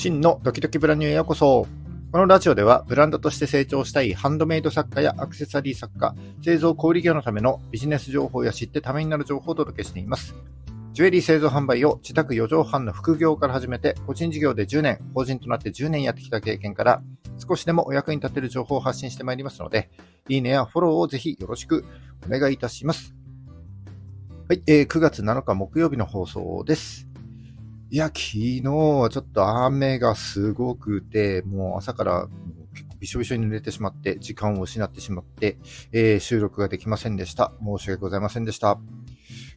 真のドキドキブランニューへようこそ。このラジオではブランドとして成長したいハンドメイド作家やアクセサリー作家、製造小売業のためのビジネス情報や知ってためになる情報をお届けしています。ジュエリー製造販売を自宅4畳半の副業から始めて、個人事業で10年、法人となって10年やってきた経験から、少しでもお役に立てる情報を発信してまいりますので、いいねやフォローをぜひよろしくお願いいたします。はい、えー、9月7日木曜日の放送です。いや、昨日はちょっと雨がすごくて、もう朝から結構びしょびしょに濡れてしまって、時間を失ってしまって、えー、収録ができませんでした。申し訳ございませんでした。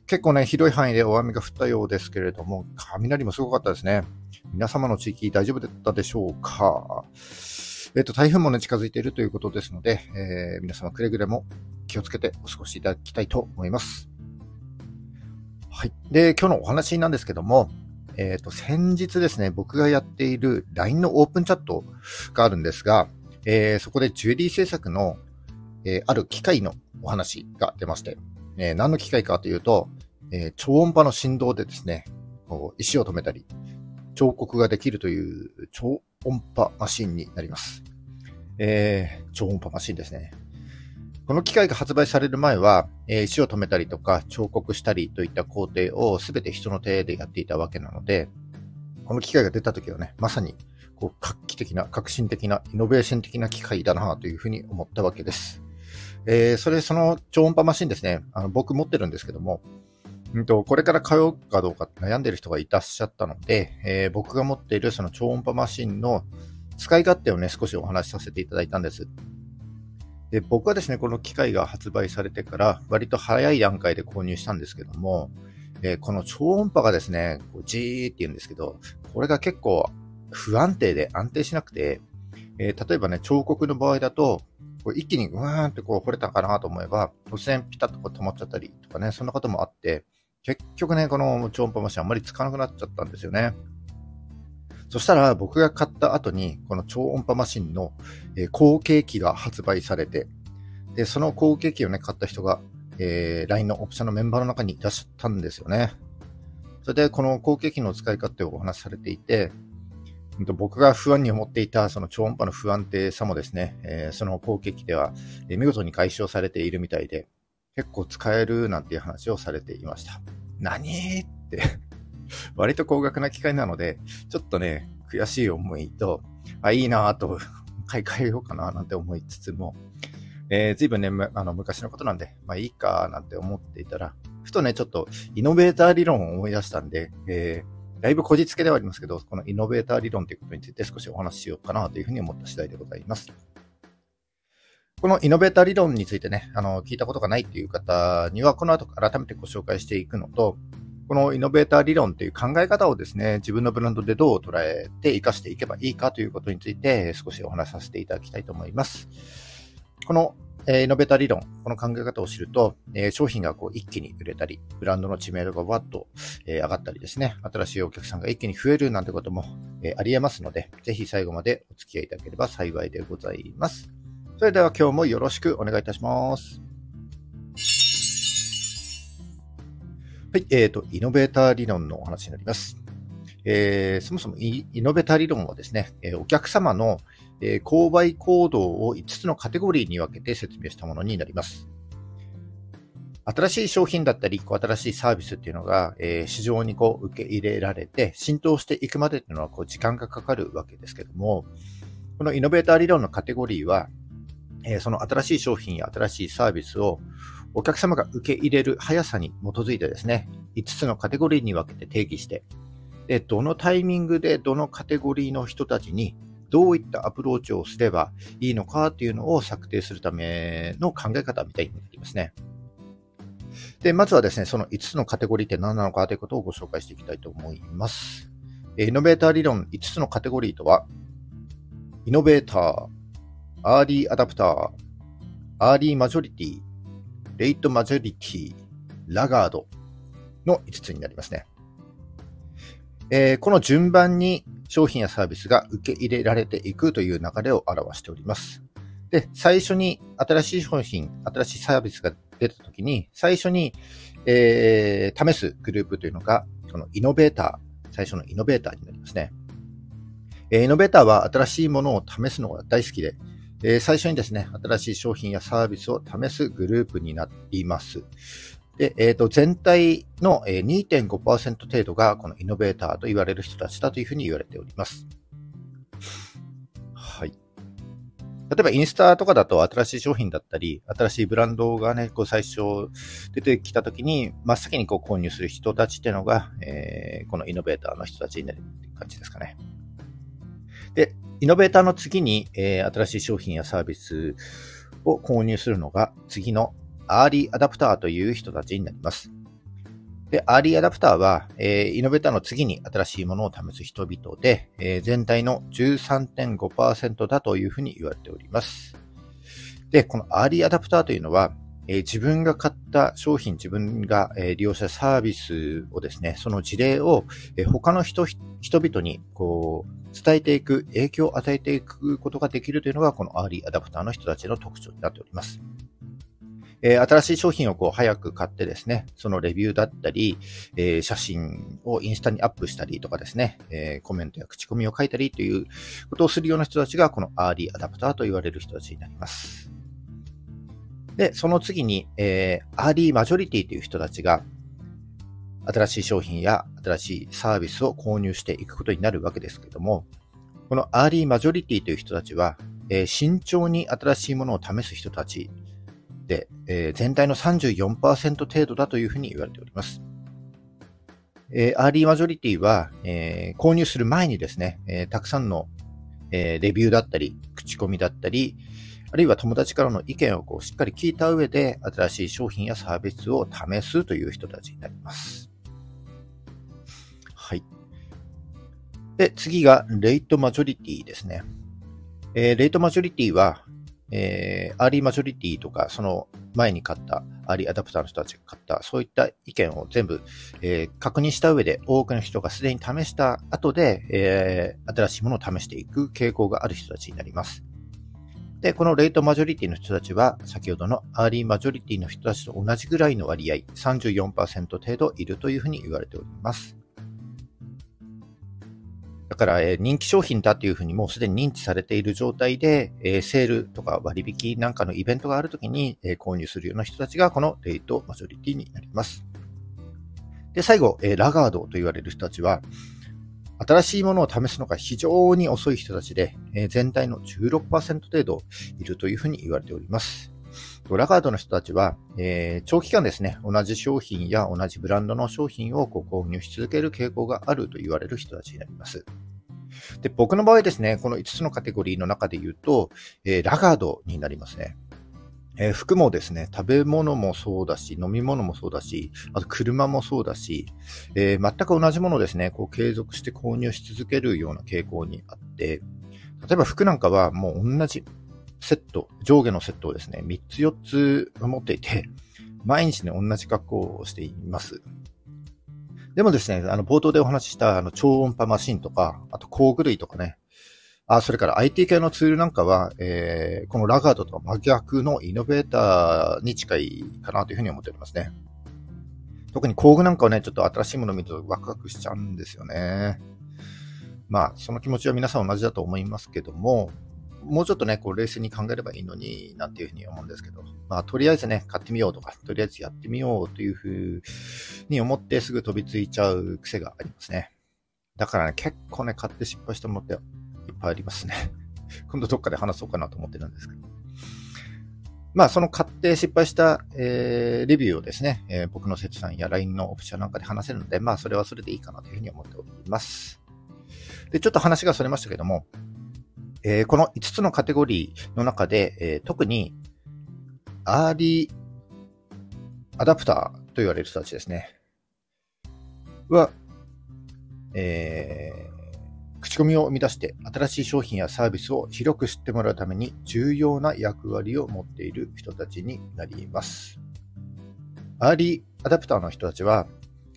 結構ね、広い範囲で大雨が降ったようですけれども、雷もすごかったですね。皆様の地域大丈夫だったでしょうか？えっ、と、台風もね、近づいているということですので、えー、皆様くれぐれも気をつけてお過ごしいただきたいと思います。はい。で、今日のお話なんですけども、えっ、ー、と、先日ですね、僕がやっている LINE のオープンチャットがあるんですが、えー、そこでジュエリー制作の、えー、ある機械のお話が出まして、えー、何の機械かというと、えー、超音波の振動でですね、こう石を止めたり、彫刻ができるという超音波マシンになります。えー、超音波マシンですね。この機械が発売される前は、えー、石を止めたりとか彫刻したりといった工程をすべて人の手でやっていたわけなので、この機械が出た時はね、まさにこう画期的な、革新的な、イノベーション的な機械だなというふうに思ったわけです。えー、それ、その超音波マシンですね、あの僕持ってるんですけども、うんと、これから通うかどうか悩んでる人がいらっしゃったので、えー、僕が持っているその超音波マシンの使い勝手をね、少しお話しさせていただいたんです。で僕はですね、この機械が発売されてから割と早い段階で購入したんですけども、えー、この超音波がですね、こうジーって言うんですけど、これが結構不安定で安定しなくて、えー、例えばね、彫刻の場合だと、こう一気にうーんってこう掘れたかなと思えば、突然ピタッとこう止まっちゃったりとかね、そんなこともあって、結局ね、この超音波マシンあんまり使わなくなっちゃったんですよね。そしたら僕が買った後に、この超音波マシンの、え、後継機が発売されて、で、その後継機をね、買った人が、えー、LINE のオプションのメンバーの中にいらっしゃったんですよね。それで、この後継機の使い勝手をお話しされていて、僕が不安に思っていたその超音波の不安定さもですね、えー、その後継機では、見事に解消されているみたいで、結構使えるなんていう話をされていました。何？って割と高額な機械なので、ちょっとね、悔しい思いと、あ、いいなぁと、買い替えようかななんて思いつつも、えー、随分ね、あの、昔のことなんで、まあいいかなんて思っていたら、ふとね、ちょっとイノベーター理論を思い出したんで、えー、だいぶこじつけではありますけど、このイノベーター理論ということについて少しお話ししようかなというふうに思った次第でございます。このイノベーター理論についてね、あの、聞いたことがないっていう方には、この後改めてご紹介していくのと、このイノベーター理論という考え方をですね、自分のブランドでどう捉えて活かしていけばいいかということについて少しお話しさせていただきたいと思います。このイノベーター理論、この考え方を知ると、商品がこう一気に売れたり、ブランドの知名度がわっと上がったりですね、新しいお客さんが一気に増えるなんてこともあり得ますので、ぜひ最後までお付き合いいただければ幸いでございます。それでは今日もよろしくお願いいたします。はい、えっ、ー、と、イノベーター理論のお話になります。えー、そもそもイノベーター理論はですね、えお客様の、え購買行動を5つのカテゴリーに分けて説明したものになります。新しい商品だったり、こう新しいサービスっていうのが、えー、市場にこう受け入れられて浸透していくまでっていうのはこう時間がかかるわけですけども、このイノベーター理論のカテゴリーは、えー、その新しい商品や新しいサービスをお客様が受け入れる速さに基づいてですね、5つのカテゴリーに分けて定義して、で、どのタイミングでどのカテゴリーの人たちにどういったアプローチをすればいいのかっていうのを策定するための考え方みたいになりますね。で、まずはですね、その5つのカテゴリーって何なのかということをご紹介していきたいと思います。イノベーター理論5つのカテゴリーとは、イノベーター、アーリーアダプター、アーリーマジョリティ、レイトマジョリティ、ラガードの5つになりますね。えー、この順番に商品やサービスが受け入れられていくという流れを表しております。で、最初に新しい商品、新しいサービスが出たときに、最初に、えー、試すグループというのが、このイノベーター、最初のイノベーターになりますね。えイノベーターは新しいものを試すのが大好きで、え最初にですね、新しい商品やサービスを試すグループになっています。で、えっ、ー、と、全体の2.5%程度がこのイノベーターと言われる人たちだというふうに言われております。はい。例えばインスタとかだと新しい商品だったり、新しいブランドがね、こう最初出てきた時に、真っ先にこう購入する人たちっていうのが、えー、このイノベーターの人たちになるっていう感じですかね。で、イノベーターの次に、えー、新しい商品やサービスを購入するのが次のアーリーアダプターという人たちになります。で、アーリーアダプターは、えー、イノベーターの次に新しいものを試す人々で、えー、全体の13.5%だというふうに言われております。で、このアーリーアダプターというのは、えー、自分が買った商品、自分が、えー、利用したサービスをですね、その事例を、えー、他の人、人々にこう伝えていく、影響を与えていくことができるというのが、このアーリーアダプターの人たちの特徴になっております。え新しい商品をこう早く買ってですね、そのレビューだったり、え写真をインスタにアップしたりとかですね、えコメントや口コミを書いたりということをするような人たちが、このアーリーアダプターと言われる人たちになります。で、その次に、えー、アーリーマジョリティという人たちが、新しい商品や新しいサービスを購入していくことになるわけですけども、このアーリーマジョリティという人たちは、えー、慎重に新しいものを試す人たちで、えー、全体の34%程度だというふうに言われております。えー、アーリーマジョリティは、えー、購入する前にですね、えー、たくさんの、えー、レビューだったり、口コミだったり、あるいは友達からの意見をこうしっかり聞いた上で、新しい商品やサービスを試すという人たちになります。はい。で、次が、レイトマジョリティですね。えー、レイトマジョリティは、えー、アーリーマジョリティとか、その前に買った、アーリーアダプターの人たちが買った、そういった意見を全部、えー、確認した上で、多くの人がすでに試した後で、えー、新しいものを試していく傾向がある人たちになります。で、このレートマジョリティの人たちは、先ほどのアーリーマジョリティの人たちと同じぐらいの割合、34%程度いるというふうに言われております。だから、えー、人気商品だというふうにもうすでに認知されている状態で、えー、セールとか割引なんかのイベントがあるときに、えー、購入するような人たちがこのレイトマジョリティになります。で、最後、えラガードと言われる人たちは、新しいものを試すのが非常に遅い人たちで、え全体の16%程度いるというふうに言われております。ラガードの人たちは、えー、長期間ですね、同じ商品や同じブランドの商品をこう購入し続ける傾向があると言われる人たちになります。で、僕の場合ですね、この5つのカテゴリーの中で言うと、えー、ラガードになりますね。えー、服もですね、食べ物もそうだし、飲み物もそうだし、あと車もそうだし、えー、全く同じものですね、こう継続して購入し続けるような傾向にあって、例えば服なんかはもう同じセット、上下のセットをですね、3つ4つ持っていて、毎日ね、同じ格好をしています。でもですね、あの、冒頭でお話ししたあの超音波マシンとか、あと工具類とかね、あ、それから IT 系のツールなんかは、えー、このラガードと真逆のイノベーターに近いかなというふうに思っておりますね。特に工具なんかはね、ちょっと新しいものを見るとワクワクしちゃうんですよね。まあ、その気持ちは皆さん同じだと思いますけども、もうちょっとね、こう冷静に考えればいいのになんていうふうに思うんですけど、まあ、とりあえずね、買ってみようとか、とりあえずやってみようというふうに思ってすぐ飛びついちゃう癖がありますね。だからね、結構ね、買って失敗したものってぱいありますね。今度どっかで話そうかなと思ってるんですけど。まあ、その買って失敗した、えー、レビューをですね、えー、僕の切断や LINE のオプションなんかで話せるので、まあ、それはそれでいいかなというふうに思っております。で、ちょっと話がそれましたけども、えー、この5つのカテゴリーの中で、えー、特に、アーリーアダプターと言われる人たちですね。は、えー、口コミを生み出して新しい商品やサービスを広く知ってもらうために重要な役割を持っている人たちになります。アーリーアダプターの人たちは、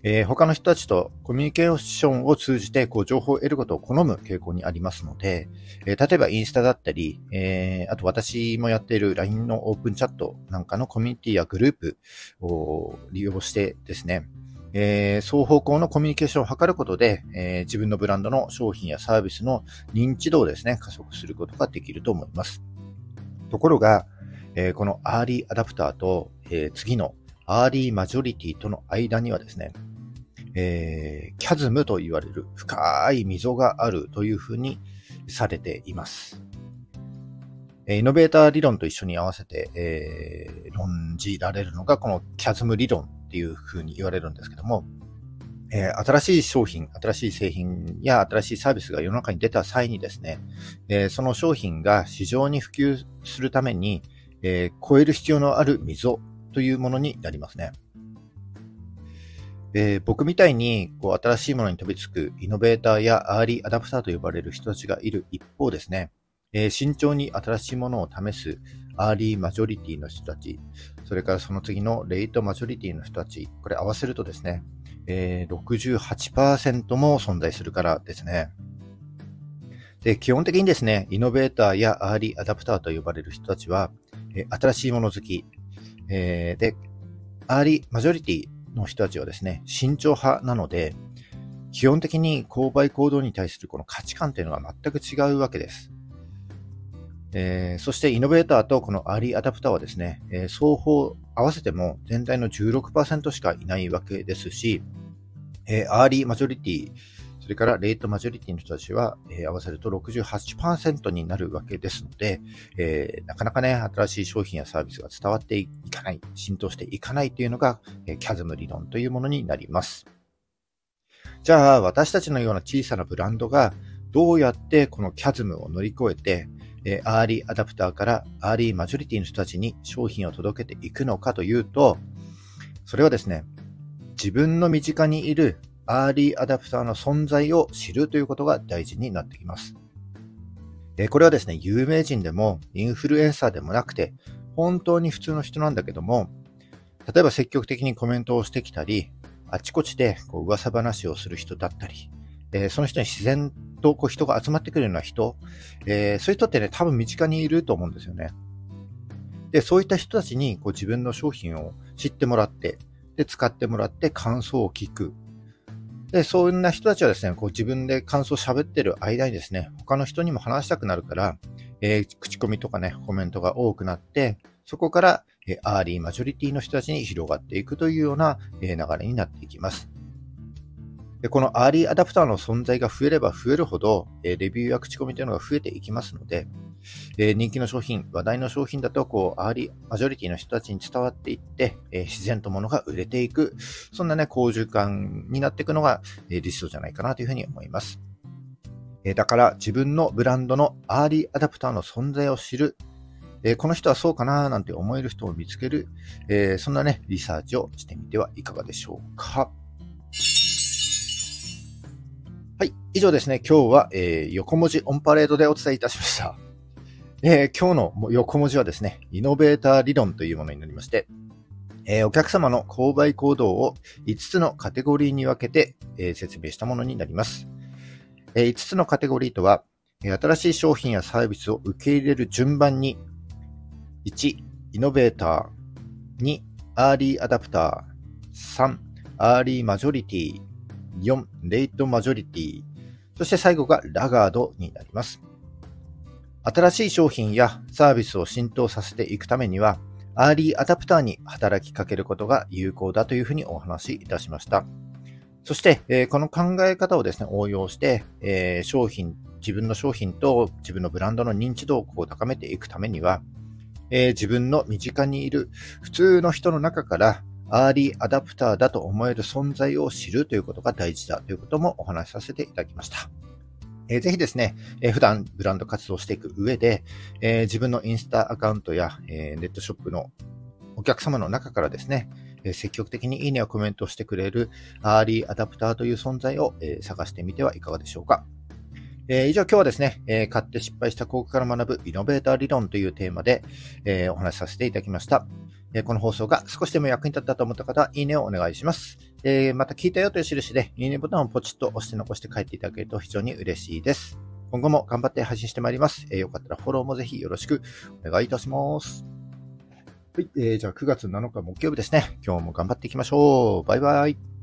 えー、他の人たちとコミュニケーションを通じてこう情報を得ることを好む傾向にありますので、えー、例えばインスタだったり、えー、あと私もやっている LINE のオープンチャットなんかのコミュニティやグループを利用してですね、えー、双方向のコミュニケーションを図ることで、えー、自分のブランドの商品やサービスの認知度をですね、加速することができると思います。ところが、えー、このアーリーアダプターと、え次のアーリーマジョリティとの間にはですね、えキャズムと言われる深い溝があるというふうにされています。イノベーター理論と一緒に合わせて、えー、論じられるのがこのキャズム理論ていうふうに言われるんですけども、えー、新しい商品、新しい製品や新しいサービスが世の中に出た際にですね、えー、その商品が市場に普及するために、えー、超える必要のある溝というものになりますね。えー、僕みたいにこう新しいものに飛びつくイノベーターやアーリーアダプターと呼ばれる人たちがいる一方ですね、えー、慎重に新しいものを試すアーリーマジョリティの人たち、それからその次のレイトマジョリティの人たち、これ合わせるとですね、えー、68%も存在するからですね。で、基本的にですね、イノベーターやアーリーアダプターと呼ばれる人たちは、えー、新しいもの好き、えー、で、アーリーマジョリティの人たちはですね、慎重派なので、基本的に購買行動に対するこの価値観というのが全く違うわけです。えー、そしてイノベーターとこのアーリーアダプターはですね、えー、双方合わせても全体の16%しかいないわけですし、えー、アーリーマジョリティ、それからレートマジョリティの人たちは、えー、合わせると68%になるわけですので、えー、なかなかね、新しい商品やサービスが伝わっていかない、浸透していかないというのが、えー、キャズム理論というものになります。じゃあ、私たちのような小さなブランドがどうやってこのキャズムを乗り越えて、えアーリーアダプターからアーリーマジョリティの人たちに商品を届けていくのかというと、それはですね、自分の身近にいるアーリーアダプターの存在を知るということが大事になってきます。でこれはですね、有名人でもインフルエンサーでもなくて、本当に普通の人なんだけども、例えば積極的にコメントをしてきたり、あちこちでこう噂話をする人だったり、えー、その人に自然とこう人が集まってくるような人、えー、そういう人ってね、多分身近にいると思うんですよね。で、そういった人たちにこう自分の商品を知ってもらって、で、使ってもらって感想を聞く。で、そんな人たちはですね、こう自分で感想を喋ってる間にですね、他の人にも話したくなるから、えー、口コミとかね、コメントが多くなって、そこから、えー、アーリーマジョリティの人たちに広がっていくというような、えー、流れになっていきます。で、このアーリーアダプターの存在が増えれば増えるほど、えレビューや口コミというのが増えていきますので、え人気の商品、話題の商品だと、こう、アーリー、マジョリティの人たちに伝わっていって、え自然と物が売れていく、そんなね、好循環になっていくのが、え理想じゃないかなというふうに思います。えだから、自分のブランドのアーリーアダプターの存在を知る、えこの人はそうかななんて思える人を見つける、えそんなね、リサーチをしてみてはいかがでしょうか。はい。以上ですね。今日は、えー、横文字オンパレードでお伝えいたしました。えー、今日の横文字はですね、イノベーター理論というものになりまして、えー、お客様の購買行動を5つのカテゴリーに分けて、えー、説明したものになります。えー、5つのカテゴリーとは、新しい商品やサービスを受け入れる順番に、1、イノベーター、2、アーリーアダプター、3、アーリーマジョリティ、4、レイトマジョリティ、そして最後がラガードになります。新しい商品やサービスを浸透させていくためには、アーリーアダプターに働きかけることが有効だというふうにお話しいたしました。そして、え、この考え方をですね、応用して、え、商品、自分の商品と自分のブランドの認知度を高めていくためには、え、自分の身近にいる普通の人の中からアーリーアダプターだと思える存在を知るということが大事だということもお話しさせていただきました。えー、ぜひですね、えー、普段ブランド活動していく上で、えー、自分のインスタアカウントや、えネットショップのお客様の中からですね、え積極的にいいねやコメントしてくれるアーリーアダプターという存在を、え探してみてはいかがでしょうか。え以上今日はですね、え買って失敗した広告から学ぶイノベーター理論というテーマで、えお話しさせていただきました。えこの放送が少しでも役に立ったと思った方は、いいねをお願いします。えまた聞いたよという印で、いいねボタンをポチッと押して残して帰っていただけると非常に嬉しいです。今後も頑張って配信してまいります。えよかったらフォローもぜひよろしくお願いいたします。はい、えー、じゃあ9月7日木曜日ですね。今日も頑張っていきましょう。バイバイ。